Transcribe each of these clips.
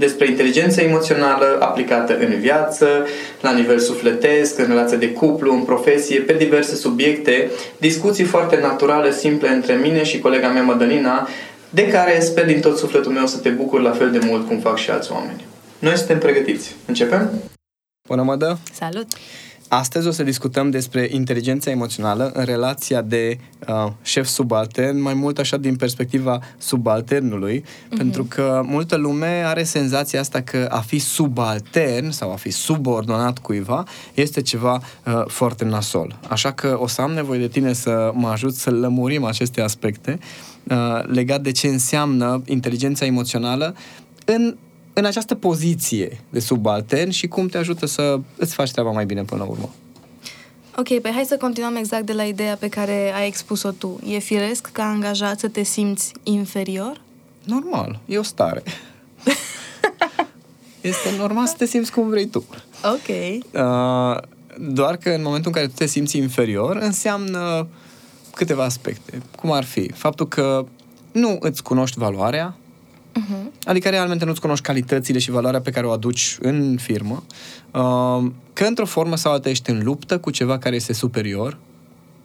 despre inteligența emoțională aplicată în viață, la nivel sufletesc, în relație de cuplu, în profesie, pe diverse subiecte, discuții foarte naturale, simple între mine și colega mea Madalina, de care sper din tot sufletul meu să te bucur la fel de mult cum fac și alți oameni. Noi suntem pregătiți. Începem? Bună, Mădă! Salut! Astăzi o să discutăm despre inteligența emoțională în relația de uh, șef subaltern, mai mult așa din perspectiva subalternului, uh-huh. pentru că multă lume are senzația asta că a fi subaltern sau a fi subordonat cuiva este ceva uh, foarte nasol. Așa că o să am nevoie de tine să mă ajut să lămurim aceste aspecte uh, legat de ce înseamnă inteligența emoțională în în această poziție de subaltern și cum te ajută să îți faci treaba mai bine până la urmă. Ok, păi hai să continuăm exact de la ideea pe care ai expus-o tu. E firesc ca angajat să te simți inferior? Normal, e o stare. este normal să te simți cum vrei tu. Ok. Uh, doar că în momentul în care tu te simți inferior, înseamnă câteva aspecte. Cum ar fi? Faptul că nu îți cunoști valoarea, Uh-huh. Adică realmente nu-ți cunoști calitățile și valoarea pe care o aduci în firmă, uh, că într-o formă sau alta ești în luptă cu ceva care este superior,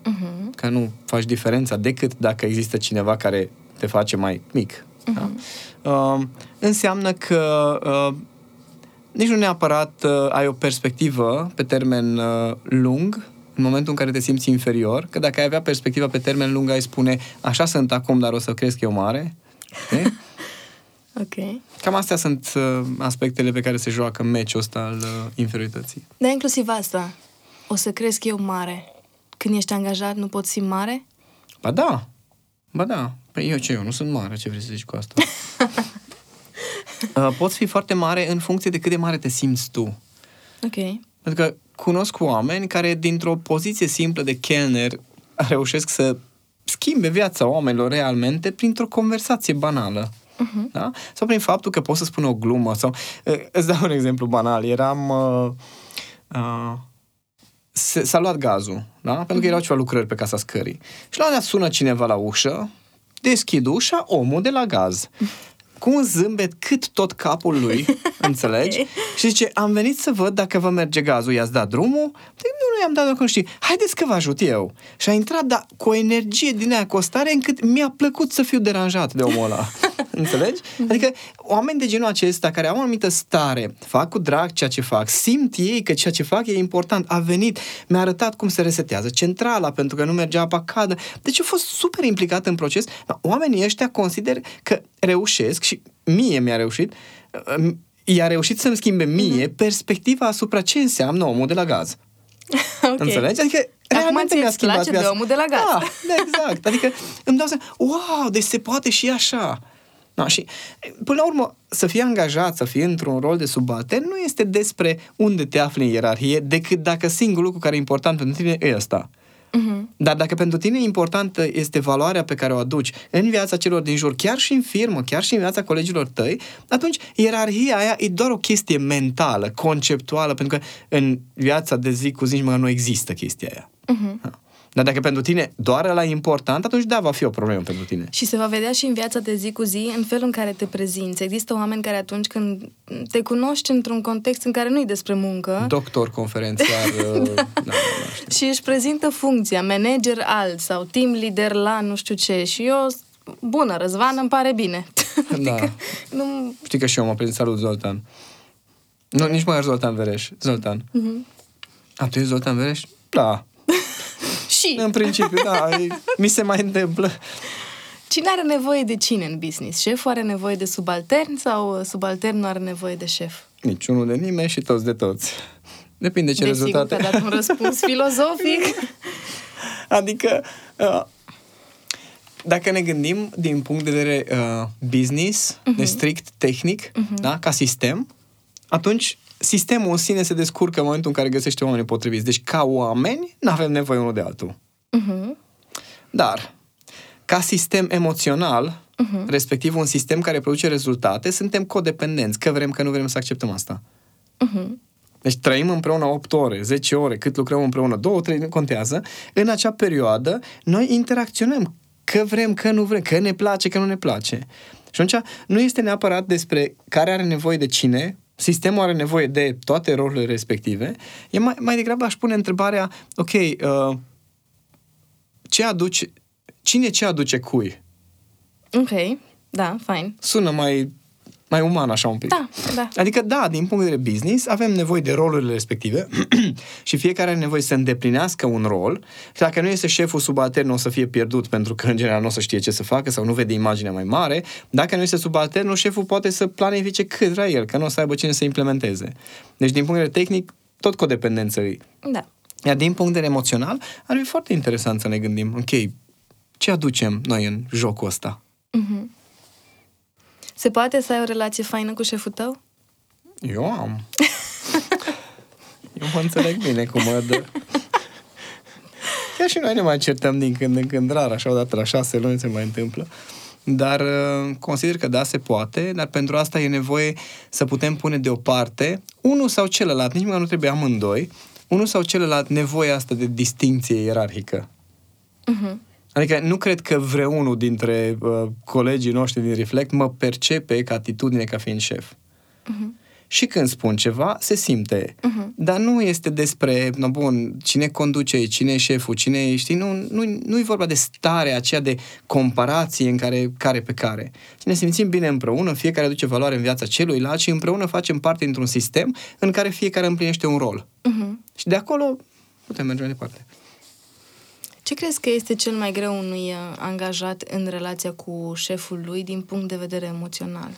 uh-huh. că nu faci diferența decât dacă există cineva care te face mai mic. Uh-huh. Da? Uh, înseamnă că uh, nici nu neapărat uh, ai o perspectivă pe termen uh, lung în momentul în care te simți inferior, că dacă ai avea perspectiva pe termen lung, ai spune așa sunt acum, dar o să cresc eu mare. Okay? Ok. Cam astea sunt uh, aspectele pe care se joacă meciul ăsta al uh, inferiorității. Da, inclusiv asta. O să cresc eu mare. Când ești angajat, nu poți fi mare? Ba da. Ba da. Păi eu ce, eu nu sunt mare, ce vrei să zici cu asta? uh, poți fi foarte mare în funcție de cât de mare te simți tu. Ok. Pentru că cunosc oameni care, dintr-o poziție simplă de kelner, reușesc să schimbe viața oamenilor realmente printr-o conversație banală. Uh-huh. Da? Sau prin faptul că pot să spun o glumă. Sau, uh, îți dau un exemplu banal. Eram... Uh, uh, s-a luat gazul, da? Pentru că uh-huh. erau ceva lucrări pe casa scării. Și la un sună cineva la ușă, deschid ușa, omul de la gaz. Cu un zâmbet cât tot capul lui, înțelegi? Okay. Și zice, am venit să văd dacă vă merge gazul, i-ați dat drumul? Păi nu, nu i-am dat dacă știi. Haideți că vă ajut eu. Și a intrat, dar cu o energie din aia, cu o stare încât mi-a plăcut să fiu deranjat de omul ăla. Înțelegi? Mhm. Adică oameni de genul acesta care au o anumită stare, fac cu drag ceea ce fac, simt ei că ceea ce fac e important, a venit, mi-a arătat cum se resetează centrala pentru că nu mergea apa cadă. Deci a fost super implicat în proces. Oamenii ăștia consider că reușesc și mie mi-a reușit i-a reușit să-mi schimbe mie mm-hmm. perspectiva asupra ce înseamnă omul de la gaz. Okay. Înțelegi? Adică realmente mi-a schimbat place viața. de omul de la gaz. Da, da, exact. Adică îmi dau seama, wow, deci se poate și așa. Da, și până la urmă, să fii angajat, să fii într-un rol de subaltern, nu este despre unde te afli în ierarhie, decât dacă singurul lucru care e important pentru tine e ăsta. Uh-huh. Dar dacă pentru tine importantă este valoarea pe care o aduci în viața celor din jur, chiar și în firmă, chiar și în viața colegilor tăi, atunci ierarhia aia e doar o chestie mentală, conceptuală, pentru că în viața de zi cu zi nici nu există chestia aia. Uh-huh. Dar dacă pentru tine doar la important, atunci da, va fi o problemă pentru tine. Și se va vedea și în viața de zi cu zi, în felul în care te prezinți. Există oameni care atunci când te cunoști într-un context în care nu e despre muncă... Doctor, conferențiar... uh, da, da, și își prezintă funcția, manager alt sau team leader la nu știu ce. Și eu, bună, Răzvan, îmi pare bine. Da. adică, nu... Știi că și eu mă prezint, salut, Zoltan. Nu, nici mai Zoltan Vereș. Zoltan. Uh-huh. A, tu ești Zoltan Vereș? Da. Și. În principiu, da, e- mi se mai întâmplă. Cine are nevoie de cine în business? Șeful are nevoie de subaltern sau subalternul are nevoie de șef? Niciunul de nimeni și toți de toți. Depinde ce Desigur că rezultate. a dat un răspuns filozofic. Adică, uh, dacă ne gândim din punct de vedere uh, business, Mhm. uh-huh. de strict tehnic, uh-huh. da, ca sistem, atunci sistemul în sine se descurcă în momentul în care găsește oamenii potriviți. Deci, ca oameni, nu avem nevoie unul de altul. Mhm. Dar, ca sistem emoțional, Mhm. uh-huh. respectiv un sistem care produce rezultate, suntem codependenți, că vrem, că nu vrem să acceptăm asta. Mhm. Deci trăim împreună 8 ore, 10 ore, cât lucrăm împreună, 2, 3, nu contează. În acea perioadă, noi interacționăm. Că vrem, că nu vrem, că ne place, că nu ne place. Și atunci nu este neapărat despre care are nevoie de cine, sistemul are nevoie de toate rolurile respective. E mai, mai degrabă aș pune întrebarea, ok, uh, ce aduce, cine ce aduce cui? Ok, da, fine. Sună mai, mai uman așa un pic. Da, da. Adică, da, din punct de vedere business, avem nevoie de rolurile respective și fiecare are nevoie să îndeplinească un rol și dacă nu este șeful subaltern, o să fie pierdut pentru că, în general, nu o să știe ce să facă sau nu vede imaginea mai mare. Dacă nu este subalternul, șeful poate să planifice cât vrea el, că nu o să aibă cine să implementeze. Deci, din punct de vedere tehnic, tot codependență îi. Da. Iar din punct de vedere emoțional, ar fi foarte interesant să ne gândim, ok, ce aducem noi în jocul ăsta? Se poate să ai o relație faină cu șeful tău? Eu am. Eu mă înțeleg bine cum mă dă. Chiar și noi ne mai certăm din când în când, rar, așa odată la șase luni se mai întâmplă. Dar uh, consider că da, se poate, dar pentru asta e nevoie să putem pune deoparte unul sau celălalt, nici măcar nu trebuie amândoi, unul sau celălalt nevoia asta de distinție ierarhică. Mhm. Adică nu cred că vreunul dintre uh, colegii noștri din Reflect mă percepe ca atitudine ca fiind șef. Și când spun ceva, se simte. Dar nu este despre, no bun, cine conduce, cine e șeful, cine e, știi, nu, nu, nu e vorba de starea aceea de comparație în care, care pe care. Și ne simțim bine împreună, fiecare aduce valoare în viața celuilalt și împreună facem parte dintr-un sistem în care fiecare împlinește un rol. Mhm. Și de acolo putem merge mai departe. Ce crezi că este cel mai greu unui uh, angajat în relația cu șeful lui din punct de vedere emoțional?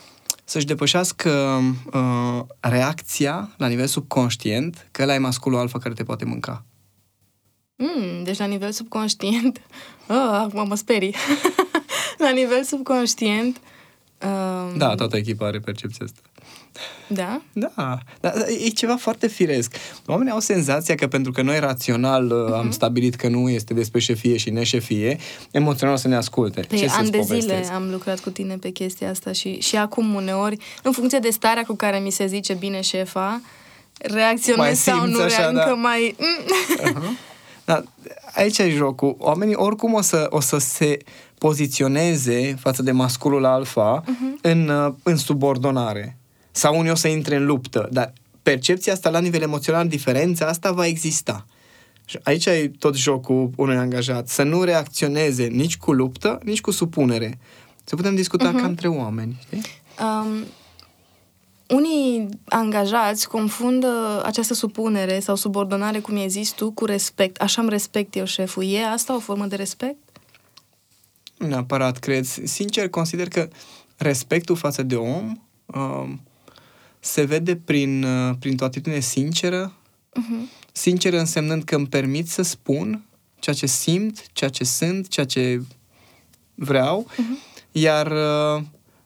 să-și depășească uh, reacția la nivel subconștient că ăla e masculul alfa care te poate mânca. Mm, deci la nivel subconștient... Oh, acum mă sperii. la nivel subconștient... Um, Da, toată echipa are percepția asta. Da? Da, dar e ceva foarte firesc. Oamenii au senzația că pentru că noi rațional uh, am stabilit că nu este despre șefie și neșefie, emoțional o să ne asculte. Pe Ce ani să-ți de zile povestesc? am lucrat cu tine pe chestia asta și, și acum uneori, în funcție de starea cu care mi se zice bine șefa, reacționez Mai sau simți nu, așa, rea- da. încă mai... Mm. Da, aici e jocul. Oamenii oricum o să, o să se poziționeze față de masculul alfa uh-huh. în, uh, în subordonare. Sau unii o să intre în luptă. Dar percepția asta la nivel emoțional, diferența asta va exista. Și aici e tot jocul unui angajat. Să nu reacționeze nici cu luptă, nici cu supunere. Să putem discuta uh-huh. ca între oameni. Știi? Um, unii angajați confundă această supunere sau subordonare, cum ai zis tu, cu respect. Așa îmi respect eu șeful. E asta o formă de respect? Nu neapărat, cred. Sincer, consider că respectul față de om uh, se vede prin, uh, printr-o atitudine sinceră. Uh-huh. Sinceră însemnând că îmi permit să spun ceea ce simt, ceea ce sunt, ceea ce vreau. Uh-huh. Iar uh,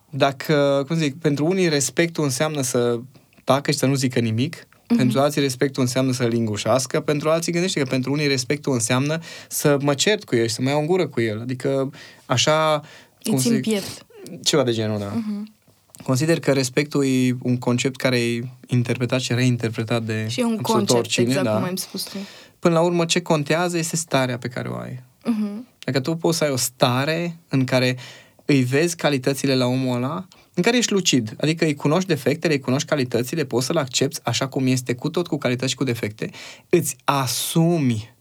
dacă, cum să zic, pentru unii respectul înseamnă să tacă și să nu zică nimic, uh-huh. pentru alții respectul înseamnă să lingușească, pentru alții gândește că pentru unii respectul înseamnă să mă cert cu el și să mă iau în gură cu el. Adică așa... Îți cum să țin zic, piept. Ceva de genul, da. Uh-huh. Consider că respectul e un concept care e interpretat și reinterpretat de Și e un absolut concept, oricine, exact da. cum ai spus tu. Până la urmă, ce contează este starea pe care o ai. Uh-huh. Dacă tu poți să ai o stare în care îi vezi calitățile la omul ăla, în care ești lucid, adică îi cunoști defectele, îi cunoști calitățile, poți să-l accepti așa cum este, cu tot cu calități și cu defecte, îți asumi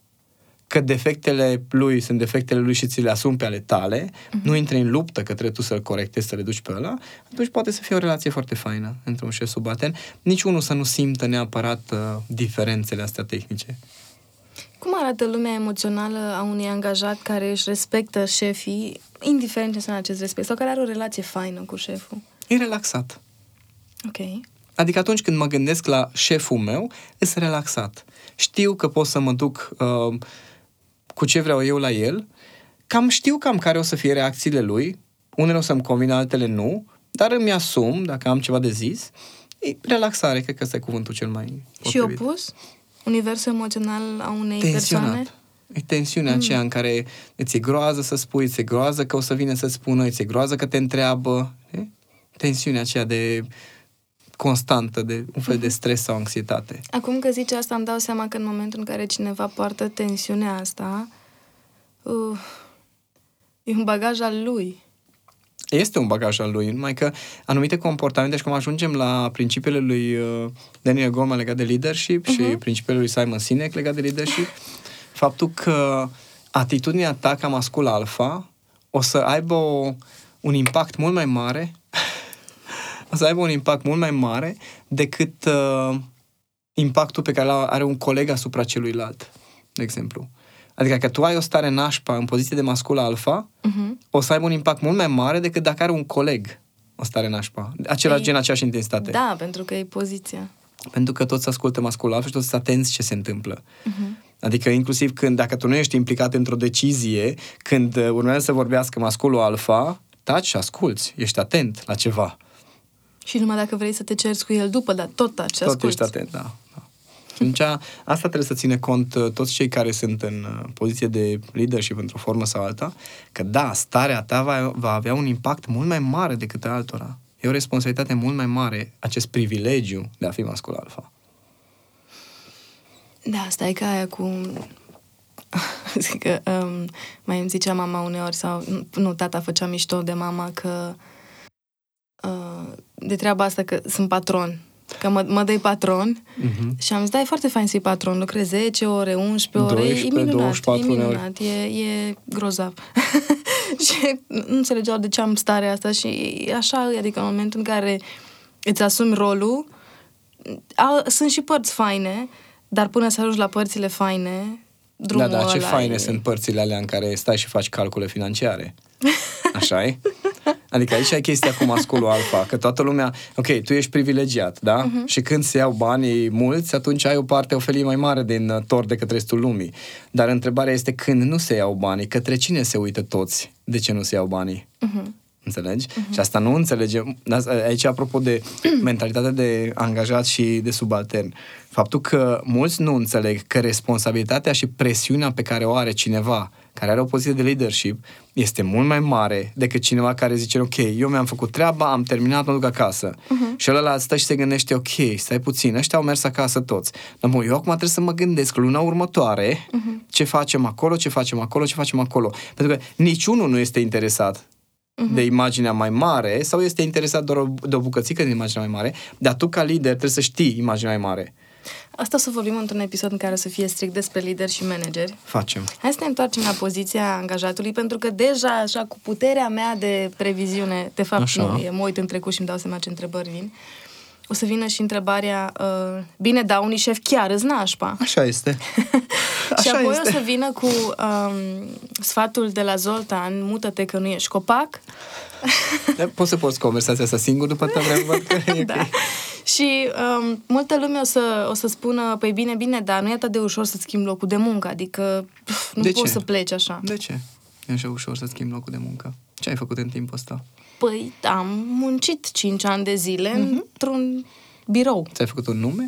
că defectele lui sunt defectele lui și ți le asumi pe ale tale, uh-huh. nu intri în luptă că trebuie tu să-l corectezi, să le duci pe ăla, atunci poate să fie o relație foarte faină între un șef subaltern. Nici unul să nu simtă neapărat uh, diferențele astea tehnice. Cum arată lumea emoțională a unui angajat care își respectă șefii, indiferent ce înseamnă acest respect, sau care are o relație faină cu șeful? E relaxat. Ok. Adică atunci când mă gândesc la șeful meu, sunt relaxat. Știu că pot să mă duc uh, cu ce vreau eu la el, cam știu cam care o să fie reacțiile lui, unele o să-mi convină, altele nu, dar îmi asum, dacă am ceva de zis, e relaxare, cred că ăsta e cuvântul cel mai Și potrivit. opus? Universul emoțional a unei Tensionat. persoane? E tensiunea mm. aceea în care îți e groază să spui, îți e groază că o să vină să spună, îți e groază că te întreabă. E? Tensiunea aceea de constantă, de un fel de stres sau anxietate. Acum că zici asta, îmi dau seama că în momentul în care cineva poartă tensiunea asta, uh, e un bagaj al lui. Este un bagaj al lui, numai că anumite comportamente, și cum ajungem la principiile lui uh, Daniel Goleman legat de leadership uh-huh. și principiile lui Simon Sinek legat de leadership, faptul că atitudinea ta ca mascul alfa o să aibă o, un impact mult mai mare o să aibă un impact mult mai mare decât uh, impactul pe care îl are un coleg asupra celuilalt, de exemplu. Adică că tu ai o stare nașpa în poziție de mascul alfa, Uh-huh. o să aibă un impact mult mai mare decât dacă are un coleg o stare nașpa. Același Ei, gen, aceeași intensitate. Da, pentru că e poziția. Pentru că toți ascultă masculul alfa și toți sunt atenți ce se întâmplă. Uh-huh. Adică inclusiv când, dacă tu nu ești implicat într-o decizie, când uh, urmează să vorbească masculul alfa, taci și asculți, ești atent la ceva. Și numai dacă vrei să te cerți cu el după, dar tot taci și Tot asculți. ești atent, da. da. Și atunci, asta trebuie să ține cont uh, toți cei care sunt în uh, poziție de leadership într-o formă sau alta, că da, starea ta va, va avea un impact mult mai mare decât a altora. E o responsabilitate mult mai mare, acest privilegiu de a fi mascul alfa. Da, stai ca aia cu... Zic că um, mai îmi zicea mama uneori sau... Nu, tata făcea mișto de mama că... Uh, de treaba asta că sunt patron. Că mă, mă dai patron Mhm. și am zis, da, e foarte fain să fii patron. Lucrezi 10 ore, 11 ore, 12, e minunat, 24 e uneori. minunat, e, e grozav. și nu înțelegeau de ce am starea asta și așa, adică în momentul în care îți asumi rolul, au, sunt și părți faine, dar până să ajungi la părțile faine, drumul da, da, ce ăla faine e... sunt părțile alea în care stai și faci calcule financiare. așa e? Adică aici ai chestia cu masculul alfa, că toată lumea, ok, tu ești privilegiat, da? Uh-huh. Și când se iau banii mulți, atunci ai o parte, o felie mai mare din uh, tor decât restul lumii. Dar întrebarea este când nu se iau banii, către cine se uită toți? De ce nu se iau banii? Uh-huh. Înțelegi? Uh-huh. Și asta nu înțelegem. Asta- Aici, apropo de mentalitatea de angajat și de subaltern, faptul că mulți nu înțeleg că responsabilitatea și presiunea pe care o are cineva care are o poziție de leadership este mult mai mare decât cineva care zice, ok, eu mi-am făcut treaba, am terminat, mă duc acasă. Uh-huh. Și ăla stă și se gândește, ok, stai puțin, ăștia au mers acasă toți. Dar mă, eu acum trebuie să mă gândesc luna următoare uh-huh. ce facem acolo, ce facem acolo, ce facem acolo. Pentru că niciunul nu este interesat de imaginea mai mare sau este interesat doar o- de o bucățică din imaginea mai mare, dar tu ca lider trebuie să știi imaginea mai mare. Asta o să vorbim într-un episod în care o să fie strict despre lideri și manageri. Facem. Hai să ne întoarcem la poziția angajatului, pentru că deja, așa, cu puterea mea de previziune, de fapt Așa. nu, e, mă uit în trecut și îmi dau seama ce întrebări vin, o să vină și întrebarea, uh, bine, da, unii șef chiar îți nașpa. Așa este. și Așa apoi este. o să vină cu um, sfatul de la Zoltan, mută-te că nu ești copac. Da, Poți să porți conversația asta singur după te văd că e da. ok. Și um, multă lume o să, o să spună, păi bine, bine, dar nu e atât de ușor să schimbi locul de muncă, adică pf, nu De poți ce? să pleci așa. De ce? E așa ușor să schimbi locul de muncă. Ce ai făcut în timpul ăsta? Păi am muncit 5 ani de zile Mhm. într-un birou. Ți-ai făcut un nume?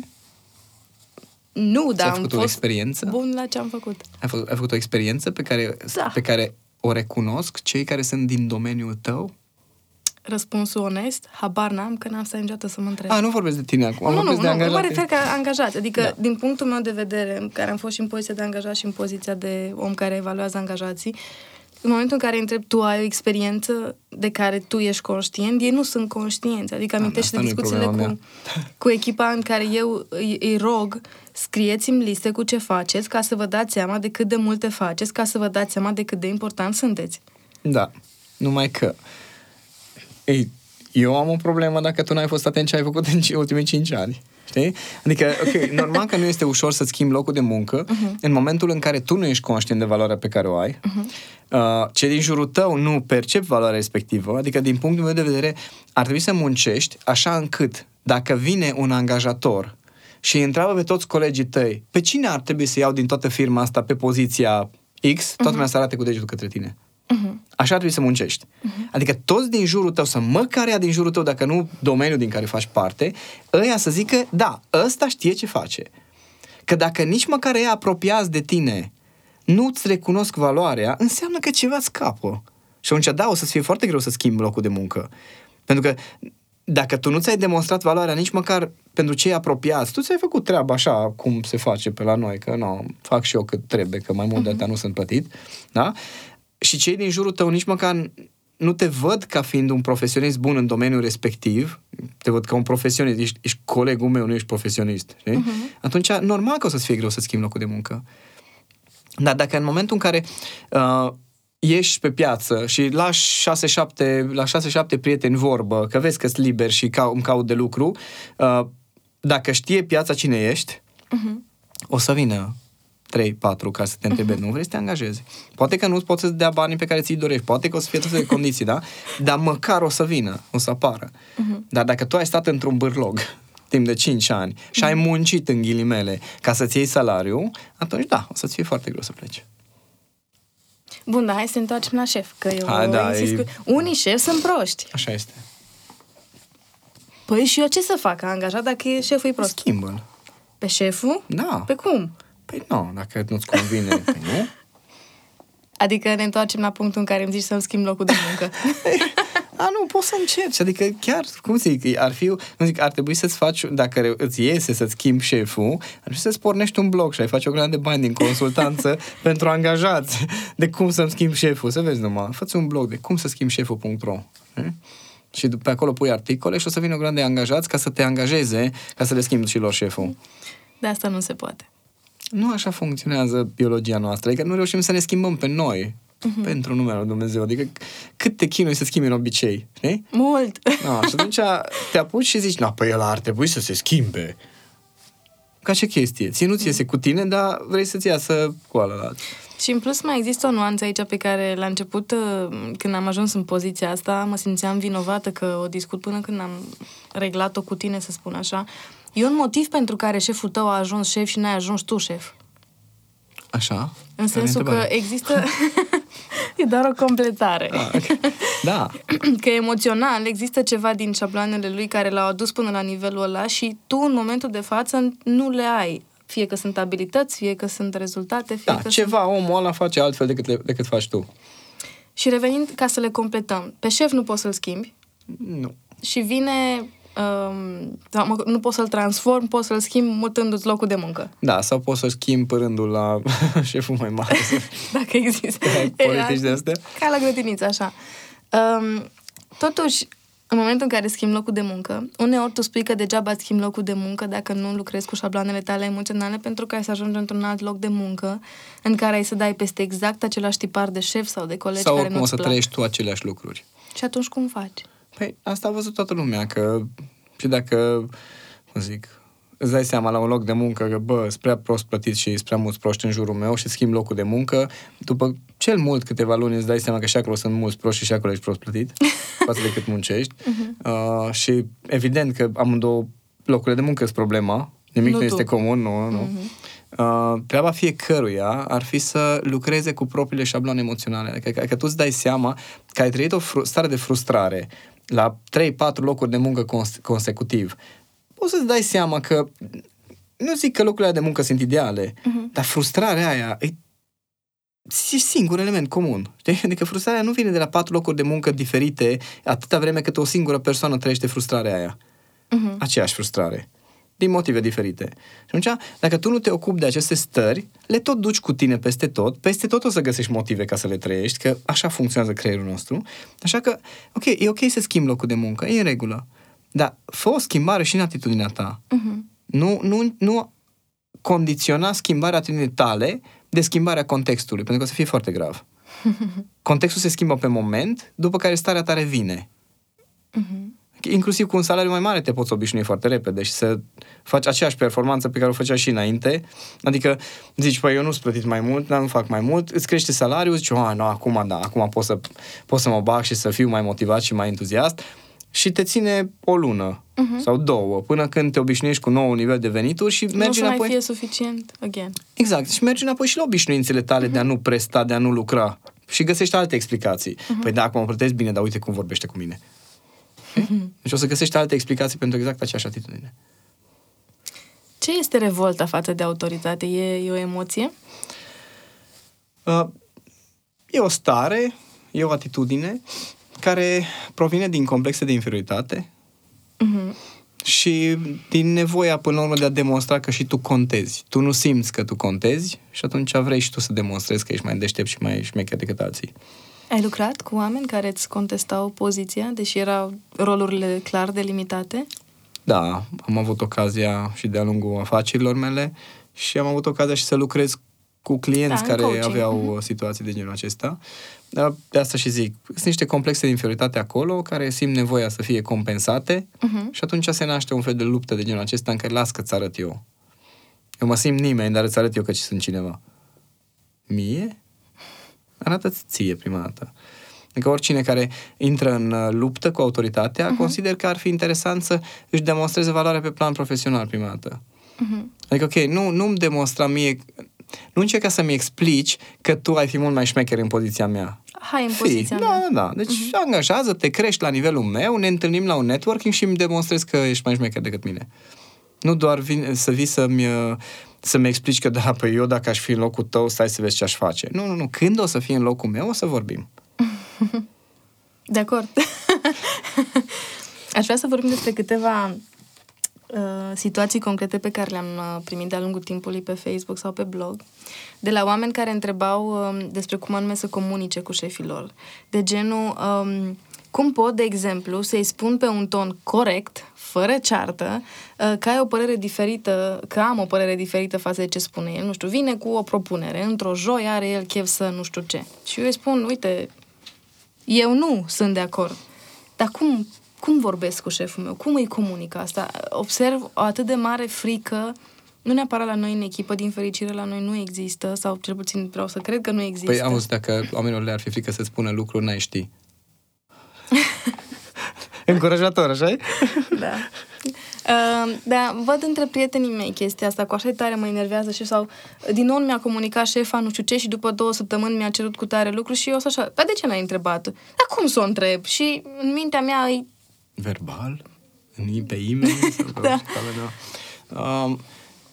Nu, dar am făcut o fost experiență? bun la ce am făcut. Ai făcut, ai făcut o experiență pe care, Da. pe care o recunosc cei care sunt din domeniul tău? Răspunsul onest, habar n-am, că n-am stat niciodată să mă întreb. A, nu vorbesc de tine acum, nu, nu, vorbesc nu, de nu, mă angajate. refer ca angajat. Adică, Da. da. din punctul meu de vedere, în care am fost și în poziția de angajat și în poziția de om care evaluează angajații, în momentul în care îi întreb, tu ai o experiență de care tu ești conștient, ei nu sunt conștienți. Adică amintește asta nu e discuțiile problema cu, cu echipa în care eu îi, îi rog, scrieți-mi liste cu ce faceți ca să vă dați seama de cât de multe faceți, ca să vă dați seama de cât de important sunteți. Da. Numai că e, eu am o problemă dacă tu n-ai fost atent ce ai făcut în ultimii 5 ani. Știi? Adică, ok, normal că nu este ușor să-ți schimbi locul de muncă uh-huh. în momentul în care tu nu ești conștient de valoarea pe care o ai, uh-huh. uh, cei din jurul tău nu percep valoarea respectivă, adică din punctul meu de vedere ar trebui să muncești așa încât dacă vine un angajator și îi întreabă pe toți colegii tăi, pe cine ar trebui să iau din toată firma asta pe poziția X, toată uh-huh. lumea să arate cu degetul către tine. Uh-huh. Așa trebuie să muncești. Uh-huh. Adică toți din jurul tău, să măcar ea din jurul tău, dacă nu domeniul din care faci parte, ăia să zică, da, ăsta știe ce face. Că dacă nici măcar ea apropiați de tine nu-ți recunosc valoarea, înseamnă că ceva scapă. Și atunci, da, o să-ți fie foarte greu să schimbi locul de muncă. Pentru că dacă tu nu ți-ai demonstrat valoarea nici măcar pentru cei apropiați, tu ți-ai făcut treaba așa cum se face pe la noi, că nu, fac și eu cât trebuie, că mai mult uh-huh. de atâta nu sunt plătit, da? Și cei din jurul tău nici măcar nu te văd ca fiind un profesionist bun în domeniul respectiv, te văd ca un profesionist, ești, ești colegul meu, nu ești profesionist, știi? Uh-huh. Atunci, normal că o să-ți fie greu să schimbi locul de muncă. Dar dacă în momentul în care uh, ieși pe piață și lași 6-7, la 6-7 prieteni vorbă, că vezi că sunt liber și ca, îmi caut de lucru, uh, dacă știe piața cine ești, uh-huh. o să vină 3-4 ca să te întrebe, uh-huh. nu vrei să te angajezi. Poate că nu poți să-ți dea banii pe care ți-i dorești, poate că o să fie toate condiții, da? Dar măcar o să vină, o să apară. Uh-huh. Dar dacă tu ai stat într-un bârlog timp de 5 ani și ai muncit în ghilimele ca să-ți iei salariu, atunci da, o să-ți fie foarte greu să pleci. Bun, dar hai să întoarcem la șef, că eu hai, da, insist e... cu... Unii șefi sunt proști. Așa este. Păi și eu ce să fac? Angajat dacă șeful e prost? Schimbă-l. Pe șeful? Da. Pe cum? Păi nu, dacă nu-ți convine, păi nu. Adică ne întoarcem la punctul în care îmi zici să-mi schimb locul de muncă. A, nu, poți să încerci. Adică chiar, cum zic, ar fi, cum zic, ar trebui să-ți faci, dacă îți iese să-ți schimbi șeful, ar trebui să-ți pornești un blog și ai face o grămadă de bani din consultanță pentru angajați de cum să-mi schimb șeful. Să vezi numai, fă un blog de cum să schimb șeful.ro. Și pe acolo pui articole și o să vină o grămadă de angajați ca să te angajeze, ca să le schimbi și lor șeful. De asta nu se poate. Nu așa funcționează biologia noastră. Adică nu reușim să ne schimbăm pe noi uh-huh. pentru numele lui Dumnezeu. Adică cât te chinui să schimbi în obicei, știi? Mult! No, și atunci te apuci și zici, nu, păi el ar trebui să se schimbe. Ca ce chestie? Ție nu ți iese cu tine, dar vrei să-ți iasă cu ala Și în plus mai există o nuanță aici pe care la început, uh, când am ajuns în poziția asta, mă simțeam vinovată că o discut până când am reglat-o cu tine, să spun așa. E un motiv pentru care șeful tău a ajuns șef și n-ai ajuns tu șef. Așa? În sensul că există... e doar o completare. Ah, okay. Da. că emoțional există ceva din șabloanele lui care l-au adus până la nivelul ăla și tu în momentul de față nu le ai. Fie că sunt abilități, fie că sunt rezultate, fie da, că ceva sunt... omul ăla face altfel decât, le, decât faci tu. Și revenind ca să le completăm, pe șef nu poți să-l schimbi. Nu. Și vine um, nu poți să-l transform, poți să-l schimbi mutându-ți locul de muncă. Da, sau poți să schimbi rândul la șeful mai mare. Dacă există. Politici de astea? Ca la grădiniță, așa. Um, totuși, în momentul în care schimbi locul de muncă, uneori tu spui că degeaba îți schimbi locul de muncă dacă nu lucrezi cu șabloanele tale emoționale pentru că ai să ajungi într-un alt loc de muncă în care ai să dai peste exact același tipar de șef sau de colegi sau care nu o să trăiești tu aceleași lucruri. Și atunci cum faci? Păi asta a văzut toată lumea, că și dacă, cum zic, îți dai seama la un loc de muncă că, bă, sunt prea prost plătit și sunt prea mulți proști în jurul meu și schimb locul de muncă, după cel mult câteva luni îți dai seama că și acolo sunt mulți proști și și acolo ești prost plătit, față de cât muncești. Uh-huh. Uh, și evident că amândouă locurile de muncă sunt problema, nimic nu, nu este comun, nu, nu. Uh-huh. Uh, treaba fiecăruia ar fi să lucreze cu propriile șabloane emoționale. Adică că, că tu îți dai seama că ai trăit o fru- stare de frustrare la 3-4 locuri de muncă cons- consecutiv. Poți să-ți dai seama că nu zic că locurile de muncă sunt ideale, uh-huh. dar frustrarea aia e e singur element comun. Știi? Adică frustrarea nu vine de la patru locuri de muncă diferite atâta vreme cât o singură persoană trăiește frustrarea aia. Uh-huh. Aceeași frustrare din motive diferite. Și atunci, dacă tu nu te ocupi de aceste stări, le tot duci cu tine peste tot, peste tot o să găsești motive ca să le trăiești, că așa funcționează creierul nostru. Așa că, ok, e ok să schimbi locul de muncă, e în regulă. Dar fă o schimbare și în atitudinea ta. Uh-huh. Nu, nu, nu condiționa schimbarea atitudinii tale de schimbarea contextului, pentru că o să fie foarte grav. Contextul se schimbă pe moment, după care starea ta revine. Uh-huh. inclusiv cu un salariu mai mare te poți obișnui foarte repede și să faci aceeași performanță pe care o făcea și înainte. Adică zici, păi eu nu sunt plătit mai mult, dar nu fac mai mult, îți crește salariul, zici, oh, nu, acum da, acum pot să, pot să mă bag și să fiu mai motivat și mai entuziast și te ține o lună uh-huh. sau două, până când te obișnuiești cu nou nivel de venituri și mergi nu o să înapoi. mai fie suficient, again. Exact. Și mergi înapoi și la obișnuințele tale uh-huh. de a nu presta, de a nu lucra. Și găsești alte explicații. Uh-huh. Păi da, acum mă plătesc bine, dar uite cum vorbește cu mine. Uh-huh. Deci o să găsești alte explicații pentru exact aceeași atitudine. Ce este revolta față de autoritate? E, e o emoție? Uh, e o stare, e o atitudine care provine din complexe de inferioritate Uh-huh. și din nevoia până la urmă de a demonstra că și tu contezi. Tu nu simți că tu contezi și atunci vrei și tu să demonstrezi că ești mai deștept și mai șmecher decât alții. Ai lucrat cu oameni care îți contestau poziția, deși erau rolurile clar delimitate? Da, am avut ocazia și de-a lungul afacerilor mele și am avut ocazia și să lucrez cu clienți Da, în care coaching. aveau situații de genul acesta. Dar de asta și zic, sunt niște complexe de inferioritate acolo care simt nevoia să fie compensate Uh-huh. și atunci se naște un fel de luptă de genul acesta în care las că-ți arăt eu. Eu mă simt nimeni, dar îți arăt eu că sunt cineva. Mie? Arată-ți ție prima dată. Adică oricine care intră în uh, luptă cu autoritatea, uh-huh. consider că ar fi interesant să își demonstreze valoarea pe plan profesional prima dată. Uh-huh. Adică, ok, nu, nu-mi demonstra mie, nu încerca să-mi explici că tu ai fi mult mai șmecher în poziția mea. Hai în Fii. poziția da, mea. da, da. Deci uh-huh. angajează-te, crești la nivelul meu, ne întâlnim la un networking și îmi demonstrezi că ești mai șmecher decât mine. Nu doar vin, să vii să-mi, uh, să-mi explici că, da, păi eu dacă aș fi în locul tău, stai să vezi ce aș face. Nu, nu, nu. Când o să fii în locul meu, o să vorbim. De acord. Aș vrea să vorbim despre câteva uh, situații concrete pe care le-am uh, primit de-a lungul timpului pe Facebook sau pe blog, de la oameni care întrebau um, despre cum anume să comunice cu șefii lor. De genul, um, cum pot, de exemplu, să-i spun pe un ton corect, fără ceartă, uh, că ai o părere diferită, că am o părere diferită față de ce spune el. Nu știu, vine cu o propunere, într-o joi are el chef să nu știu ce. Și eu îi spun, uite, eu nu sunt de acord. Dar cum, cum vorbesc cu șeful meu? Cum îi comunic asta? Observ o atât de mare frică, nu neapărat la noi în echipă, din fericire la noi nu există, sau cel puțin vreau să cred că nu există. Păi auzi, dacă oamenilor le-ar fi frică să spună lucruri, n-ai ști. Încurajator, așa Da. Uh, da, văd între prietenii mei chestia asta, cu așa de tare mă enervează și sau din nou mi-a comunicat șefa nu știu ce și după două săptămâni mi-a cerut cu tare lucru și eu sunt așa, dar de ce n-ai întrebat? Dar cum să o întreb? Și în mintea mea e verbal, în, pe e-mail. Sau pe Da. orice cale, da. Um,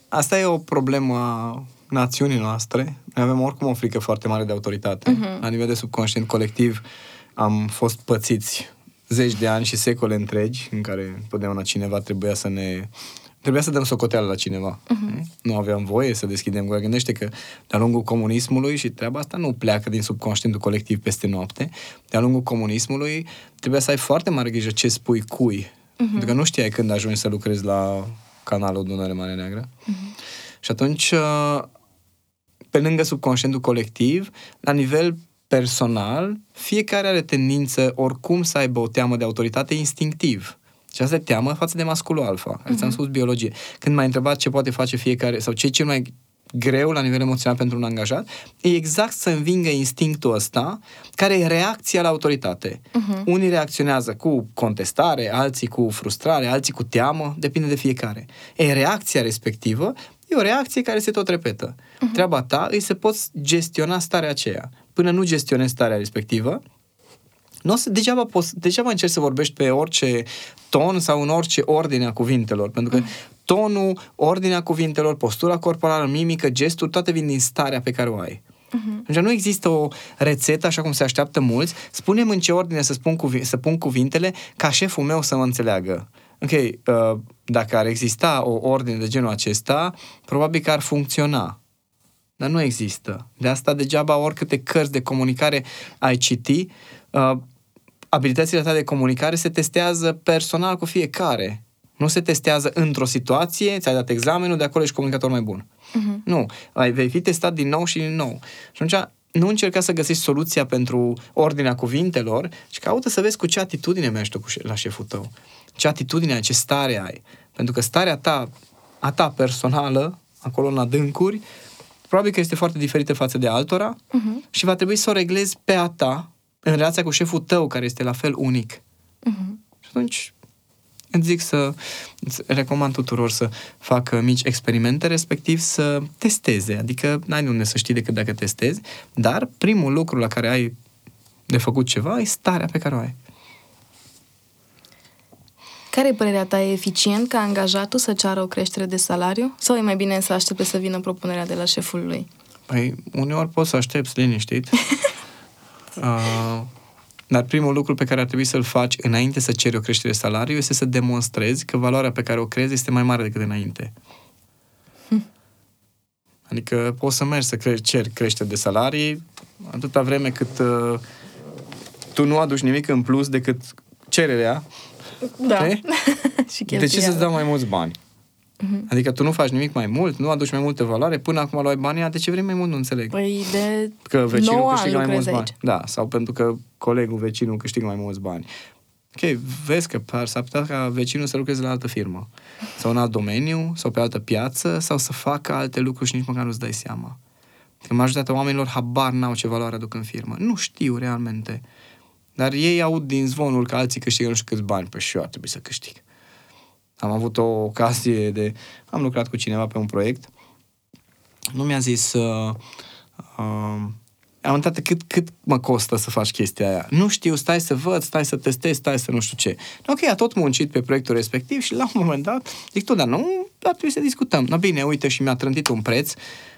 asta e o problemă a națiunii noastre. Noi avem oricum o frică foarte mare de autoritate. Uh-huh. La nivel de subconștient colectiv am fost pățiți zeci de ani și secole întregi în care întotdeauna cineva trebuia să ne Trebuia să dăm socoteală la cineva. Uh-huh. Nu aveam voie să deschidem gura. Gândește că de-a lungul comunismului, și treaba asta nu pleacă din subconștientul colectiv peste noapte, de-a lungul comunismului trebuia să ai foarte mare grijă ce spui cui. Uh-huh. Pentru că nu știai când ajungi să lucrezi la canalul Dunăre Mare Neagră. Uh-huh. Și atunci, uh, pe lângă subconștientul colectiv, la nivel personal, fiecare are tendință oricum să aibă o teamă de autoritate instinctiv. Și asta e teamă față de masculul alfa, care uh-huh. ți-am spus biologie. Când m-ai întrebat ce poate face fiecare, sau ce e cel mai greu la nivel emoțional pentru un angajat, e exact să învingă instinctul ăsta, care e reacția la autoritate. Uh-huh. Unii reacționează cu contestare, alții cu frustrare, alții cu teamă, depinde de fiecare. E reacția respectivă e o reacție care se tot repetă. Uh-huh. Treaba ta e să poți gestiona starea aceea. Până nu gestionezi starea respectivă, nu o să, degeaba, poți, degeaba încerci să vorbești pe orice ton sau în orice ordine a cuvintelor, pentru că tonul, ordinea cuvintelor, postura corporală, mimică, gestul, toate vin din starea pe care o ai. Uh-huh. Deci nu există o rețetă, așa cum se așteaptă mulți. Spunem în ce ordine să, spun cuvi- să pun cuvintele ca șeful meu să mă înțeleagă. Ok, uh, dacă ar exista o ordine de genul acesta, probabil că ar funcționa. Dar nu există. De asta degeaba oricâte cărți de comunicare ai citi, uh, abilitățile tale de comunicare se testează personal cu fiecare. Nu se testează într-o situație, ți-ai dat examenul, de acolo ești comunicator mai bun. Uh-huh. Nu. Ai, vei fi testat din nou și din nou. Și atunci, nu încerca să găsești soluția pentru ordinea cuvintelor, ci caută să vezi cu ce atitudine mergi tu cu șe- la șeful tău. Ce atitudine ai, ce stare ai. Pentru că starea ta, a ta personală, acolo în adâncuri, probabil că este foarte diferită față de altora Mhm. și va trebui să o reglezi pe a ta, în relația cu șeful tău, care este la fel unic. Mhm. Și atunci îți zic să îți recomand tuturor să facă mici experimente, respectiv să testeze. Adică n-ai de unde să știi decât dacă testezi, dar primul lucru la care ai de făcut ceva e starea pe care o ai. Care e părerea ta? E eficient ca angajatul să ceară o creștere de salariu? Sau e mai bine să aștepte să vină propunerea de la șeful lui? Păi, uneori poți să aștepți liniștit. uh, dar primul lucru pe care ar trebui să-l faci înainte să ceri o creștere de salariu este să demonstrezi că valoarea pe care o crezi este mai mare decât înainte. Adică poți să mergi să cre- ceri creștere de salarii atâta vreme cât uh, tu nu aduci nimic în plus decât cererea, Da. știi? și de ce să-ți dau mai mulți bani? Adică tu nu faci nimic mai mult, nu aduci mai multe valoare, până acum luai banii, de ce vrei mai mult, nu înțeleg. Păi de Că vecinul 9 ani câștigă mai mulți lucrezi bani. aici. Da, sau pentru că colegul vecinul câștigă mai mulți bani. Ok, vezi că par, s-ar putea ca vecinul să lucreze la altă firmă. Sau în alt domeniu, sau pe altă piață, sau să facă alte lucruri și nici măcar nu-ți dai seama. Că majoritatea oamenilor habar n-au ce valoare aduc în firmă. Nu știu realmente. Dar ei aud din zvonul că alții câștigă nu știu câți bani. Păi și eu ar trebui să câștig. Am avut o ocazie de... Am lucrat cu cineva pe un proiect. Nu mi-a zis... Uh, uh, am întrebat cât, cât mă costă să faci chestia aia. Nu știu, stai să văd, stai să testez, stai să nu știu ce. Ok, a tot muncit pe proiectul respectiv și la un moment dat zic, tu, dar nu, dar trebuie să discutăm. No bine, uite și mi-a trântit un preț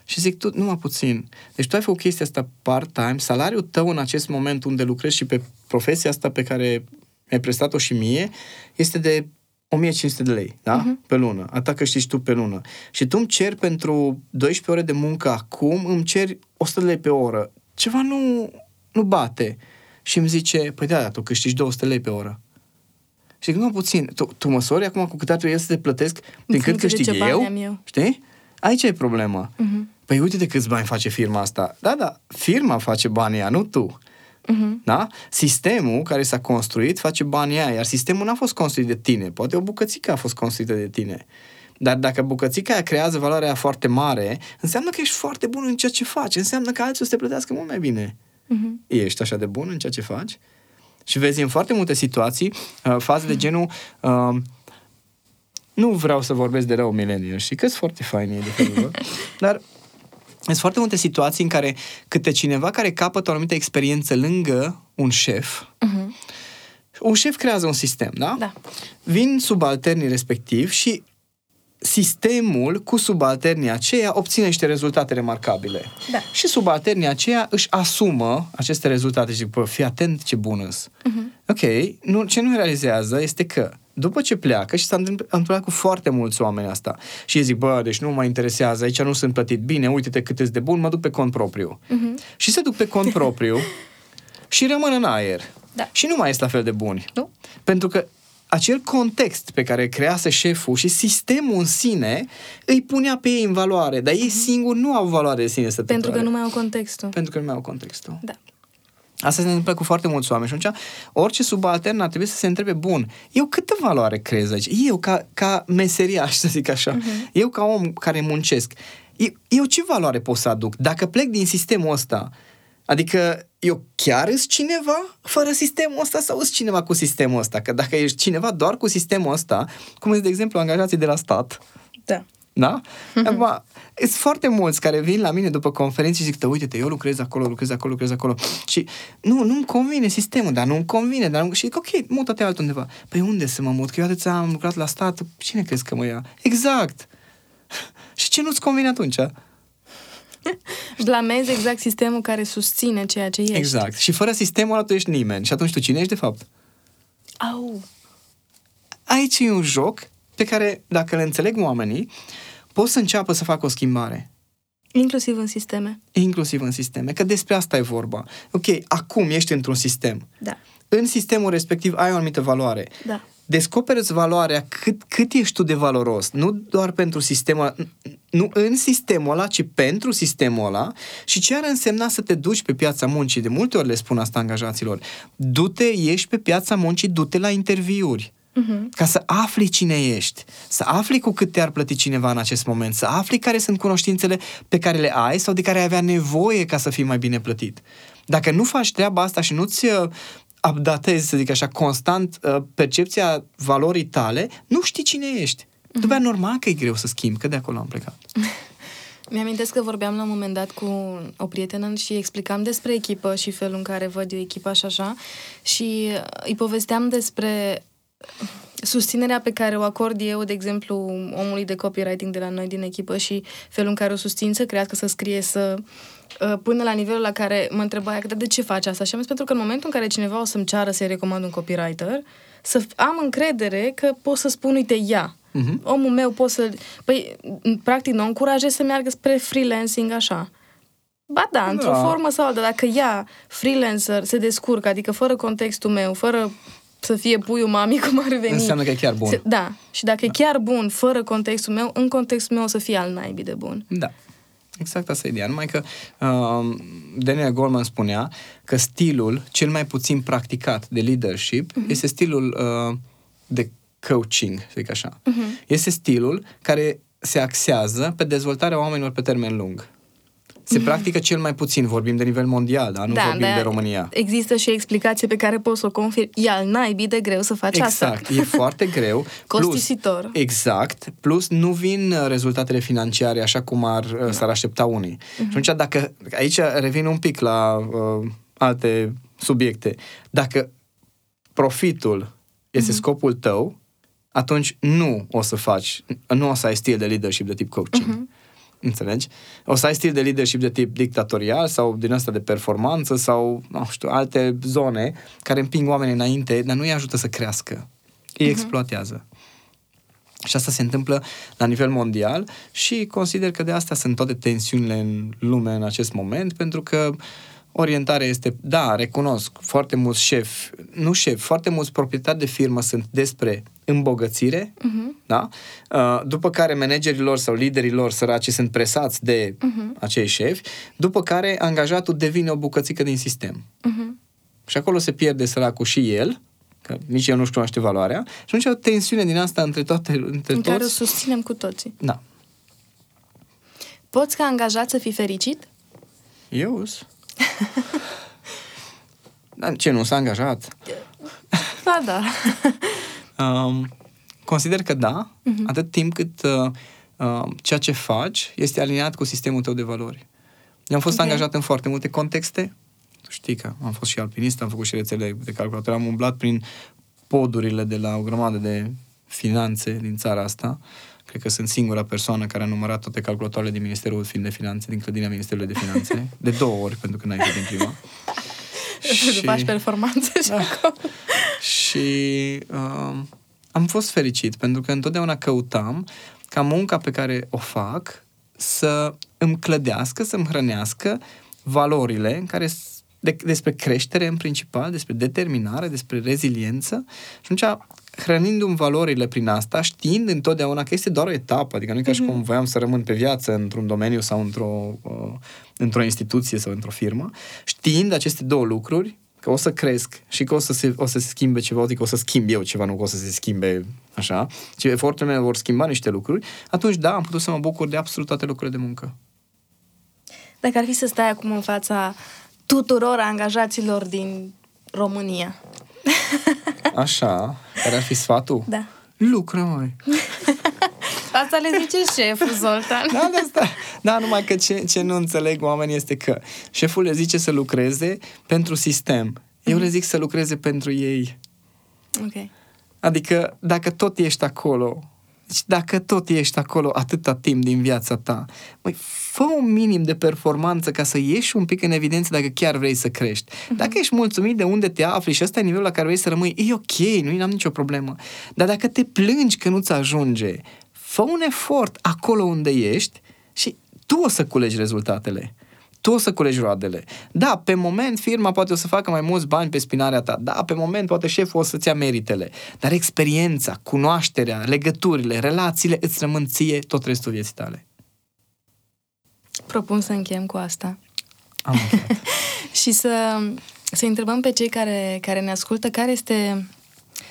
și zic, tu, numai puțin. Deci tu ai făcut chestia asta part-time, salariul tău în acest moment unde lucrezi și pe profesia asta pe care mi-ai prestat-o și mie, este de 1500 de lei, da? Uh-huh. Pe lună. Atât câștigi tu pe lună. Și tu îmi ceri pentru 12 ore de muncă acum, îmi ceri 100 de lei pe oră. Ceva nu, nu bate. Și îmi zice, păi da, da, tu câștigi 200 lei pe oră. Și zic, nu puțin, tu, tu măsori acum cu cât ar trebui să te plătesc din cât funcție de câștig ce bani eu? am eu. Știi? Aici e problema. Mhm. Păi uite de câți bani face firma asta. Da, da, firma face banii aia, nu tu. Mhm. Da? Sistemul care s-a construit face banii aia, iar sistemul n-a fost construit de tine. Poate o bucățică a fost construită de tine. Dar dacă bucățica aia creează valoarea aia foarte mare, înseamnă că ești foarte bun în ceea ce faci. Înseamnă că alții o să te plătească mult mai bine. Mhm. Ești așa de bun în ceea ce faci? Și vezi în foarte multe situații uh, faze de genul uh, nu vreau să vorbesc de rău milenial și că sunt foarte faini ei de felul lor, dar sunt foarte multe situații în care câte cineva care capătă o anumită experiență lângă un șef, Mhm. un șef creează un sistem, da? Da. Vin subalternii respectiv și sistemul cu subalternii aceia obține niște rezultate remarcabile. Da. Și subalternii aceia își asumă aceste rezultate și zic, bă, fii atent ce bună uh-huh. Ok, nu, ce nu realizează este că după ce pleacă și s-a întâmpl- întâmplat cu foarte mulți oameni asta și ei zic, bă, deci nu mă interesează, aici nu sunt plătit bine, uite-te cât ești de bun, mă duc pe cont propriu. Uh-huh. Și se duc pe cont propriu și rămân în aer. Da. Și nu mai este la fel de buni. Nu? Pentru că acel context pe care crease șeful și sistemul în sine îi punea pe ei în valoare, dar ei singuri nu au valoare de sine stătătoare. Pentru că nu mai au contextul. Pentru că nu mai au contextul. Da. Asta se întâmplă cu foarte mulți oameni și atunci orice subaltern ar trebui să se întrebe, bun, eu câtă valoare crez aici? Eu ca, ca meseriaș, să zic așa, uh-huh. eu ca om care muncesc, eu, eu ce valoare pot să aduc? Dacă plec din sistemul ăsta, adică eu chiar sunt cineva fără sistemul ăsta sau sunt cineva cu sistemul ăsta? Că dacă ești cineva doar cu sistemul ăsta, cum sunt, de exemplu, angajații de la stat, Da. da? Acum, sunt foarte mulți care vin la mine după conferințe și zic, "Tă, uite-te, eu lucrez acolo, lucrez acolo, lucrez acolo. Și nu, nu-mi convine sistemul, dar nu-mi convine. Dar nu... Și zic, ok, mută-te altundeva. Păi unde să mă mut? Că eu atâția am lucrat la stat, cine crezi că mă ia? Exact! și ce nu-ți convine atunci? Blamezi exact sistemul care susține ceea ce ești. Exact. Și fără sistemul ăla tu ești nimeni. Și atunci tu cine ești de fapt? Au. Aici e un joc pe care, dacă le înțeleg oamenii, pot să înceapă să facă o schimbare. Inclusiv în sisteme. inclusiv în sisteme, că despre asta e vorba. Ok, acum ești într-un sistem. Da. În sistemul respectiv ai o anumită valoare. Da. Descoperă valoarea cât, cât ești tu de valoros, nu doar pentru sistemul, nu în sistemul ăla, ci pentru sistemul ăla și ce ar însemna să te duci pe piața muncii. De multe ori le spun asta angajaților. Du-te, ieși pe piața muncii, du-te la interviuri. Uh-huh. Ca să afli cine ești, să afli cu cât te-ar plăti cineva în acest moment, să afli care sunt cunoștințele pe care le ai sau de care ai avea nevoie ca să fii mai bine plătit. Dacă nu faci treaba asta și nu-ți uh, updatezi, să zic așa, constant uh, percepția valorii tale, nu știi cine ești. Uh-huh. După normal că e greu să schimbi, că de acolo am plecat. Mi-amintesc că vorbeam la un moment dat cu o prietenă și explicam despre echipă și felul în care văd eu echipaș și așa și uh, îi povesteam despre susținerea pe care o acord eu, de exemplu, omului de copywriting de la noi din echipă și felul în care o susțin să crească, să scrie, să uh, până la nivelul la care mă întreba de ce faci asta? Și am zis pentru că în momentul în care cineva o să-mi ceară să-i recomand un copywriter, să am încredere că pot să spun, uite, ia. Uh-huh. Omul meu pot să... Păi, practic, nu încurajez să meargă spre freelancing așa. Ba da, într-o da. formă sau alta, dacă ea, freelancer, se descurcă, adică fără contextul meu, fără să fie puiul mami cum ar veni. Înseamnă că e chiar bun. Se, da. Și dacă da. e chiar bun, fără contextul meu, în contextul meu o să fie al naibii de bun. Da. Exact asta e ideea. Numai că uh, Daniel Goleman spunea că stilul cel mai puțin practicat de leadership uh-huh. este stilul uh, de coaching, să zic așa. Uh-huh. Este stilul care se axează pe dezvoltarea oamenilor pe termen lung se practică cel mai puțin, vorbim de nivel mondial, da? nu da, vorbim da, de România. Există și explicație pe care poți să o confirm. E al naibii de greu să faci exact, asta. Exact, e foarte greu. Costisitor. Plus, exact, plus nu vin uh, rezultatele financiare așa cum ar, uh, s-ar aștepta unii. Uh-huh. Și atunci, dacă, aici revin un pic la uh, alte subiecte. Dacă profitul este uh-huh. scopul tău, atunci nu o să faci, nu o să ai stil de leadership de tip coaching. Uh-huh. Înțelegi? O să ai stil de leadership de tip dictatorial sau din asta de performanță sau, nu știu, alte zone care împing oamenii înainte, dar nu îi ajută să crească. Îi uh-huh. exploatează. Și asta se întâmplă la nivel mondial și consider că de asta sunt toate tensiunile în lume în acest moment, pentru că orientarea este, da, recunosc, foarte mulți șefi, nu șefi, foarte mulți proprietari de firmă sunt despre îmbogățire, uh-huh. da? Uh, după care managerii lor sau liderii lor săraci sunt presați de uh-huh. acei șefi, după care angajatul devine o bucățică din sistem. Uh-huh. Și acolo se pierde săracul și el, că nici el nu-și cunoaște valoarea, și atunci o tensiune din asta între toate, între În toți. care o susținem cu toții. Da. Poți ca angajat să fii fericit? Eu Dar ce, nu s-a angajat? Ba da. Um, consider că da, uh-huh. atât timp cât uh, uh, ceea ce faci este aliniat cu sistemul tău de valori. Eu am fost okay. angajat în foarte multe contexte. Știi că am fost și alpinist, am făcut și rețele de calculator, am umblat prin podurile de la o grămadă de finanțe din țara asta. Cred că sunt singura persoană care a numărat toate calculatoarele din Ministerul de Finanțe, din clădirea Ministerului de Finanțe, de două ori, pentru că n-ai fost din prima. și... faci performanțe și da. acolo. Și uh, am fost fericit pentru că întotdeauna căutam ca munca pe care o fac să îmi clădească, să-mi hrănească valorile care de, despre creștere în principal, despre determinare, despre reziliență și atunci hrănindu-mi valorile prin asta, știind întotdeauna că este doar o etapă, adică nu e ca și mhm. cum voiam să rămân pe viață într-un domeniu sau într-o, uh, într-o instituție sau într-o firmă, știind aceste două lucruri, că o să cresc și că o să se, o să se schimbe ceva, adică o să schimb eu ceva, nu că o să se schimbe așa, ci eforturile mele vor schimba niște lucruri, atunci da, am putut să mă bucur de absolut toate lucrurile de muncă. Dacă ar fi să stai acum în fața tuturor angajaților din România. Așa, care ar fi sfatul? Da. Lucră, mai. Asta le zice șeful, Zoltan. Da, da, da. da numai că ce, ce nu înțeleg oamenii este că șeful le zice să lucreze pentru sistem. Eu mm-hmm. le zic să lucreze pentru ei. Ok. Adică dacă tot ești acolo, deci dacă tot ești acolo atâta timp din viața ta, măi, fă un minim de performanță ca să ieși un pic în evidență dacă chiar vrei să crești. Uh-huh. Dacă ești mulțumit de unde te afli și ăsta e nivelul la care vrei să rămâi, e ok, nu am nicio problemă. Dar dacă te plângi că nu-ți ajunge, fă un efort acolo unde ești și tu o să culegi rezultatele tu o să culegi roadele. Da, pe moment firma poate o să facă mai mulți bani pe spinarea ta. Da, pe moment poate șeful o să-ți ia meritele. Dar experiența, cunoașterea, legăturile, relațiile îți rămân ție tot restul vieții tale. Propun să încheiem cu asta. Am încheiat. și să, să întrebăm pe cei care, care ne ascultă care este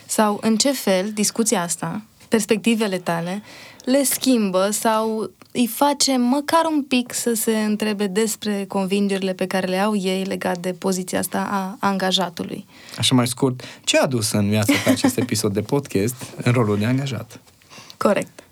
sau în ce fel discuția asta, perspectivele tale, le schimbă sau îi face măcar un pic să se întrebe despre convingerile pe care le au ei legat de poziția asta a angajatului. Așa mai scurt, ce a adus în viața ta acest episod de podcast în rolul de angajat? Corect.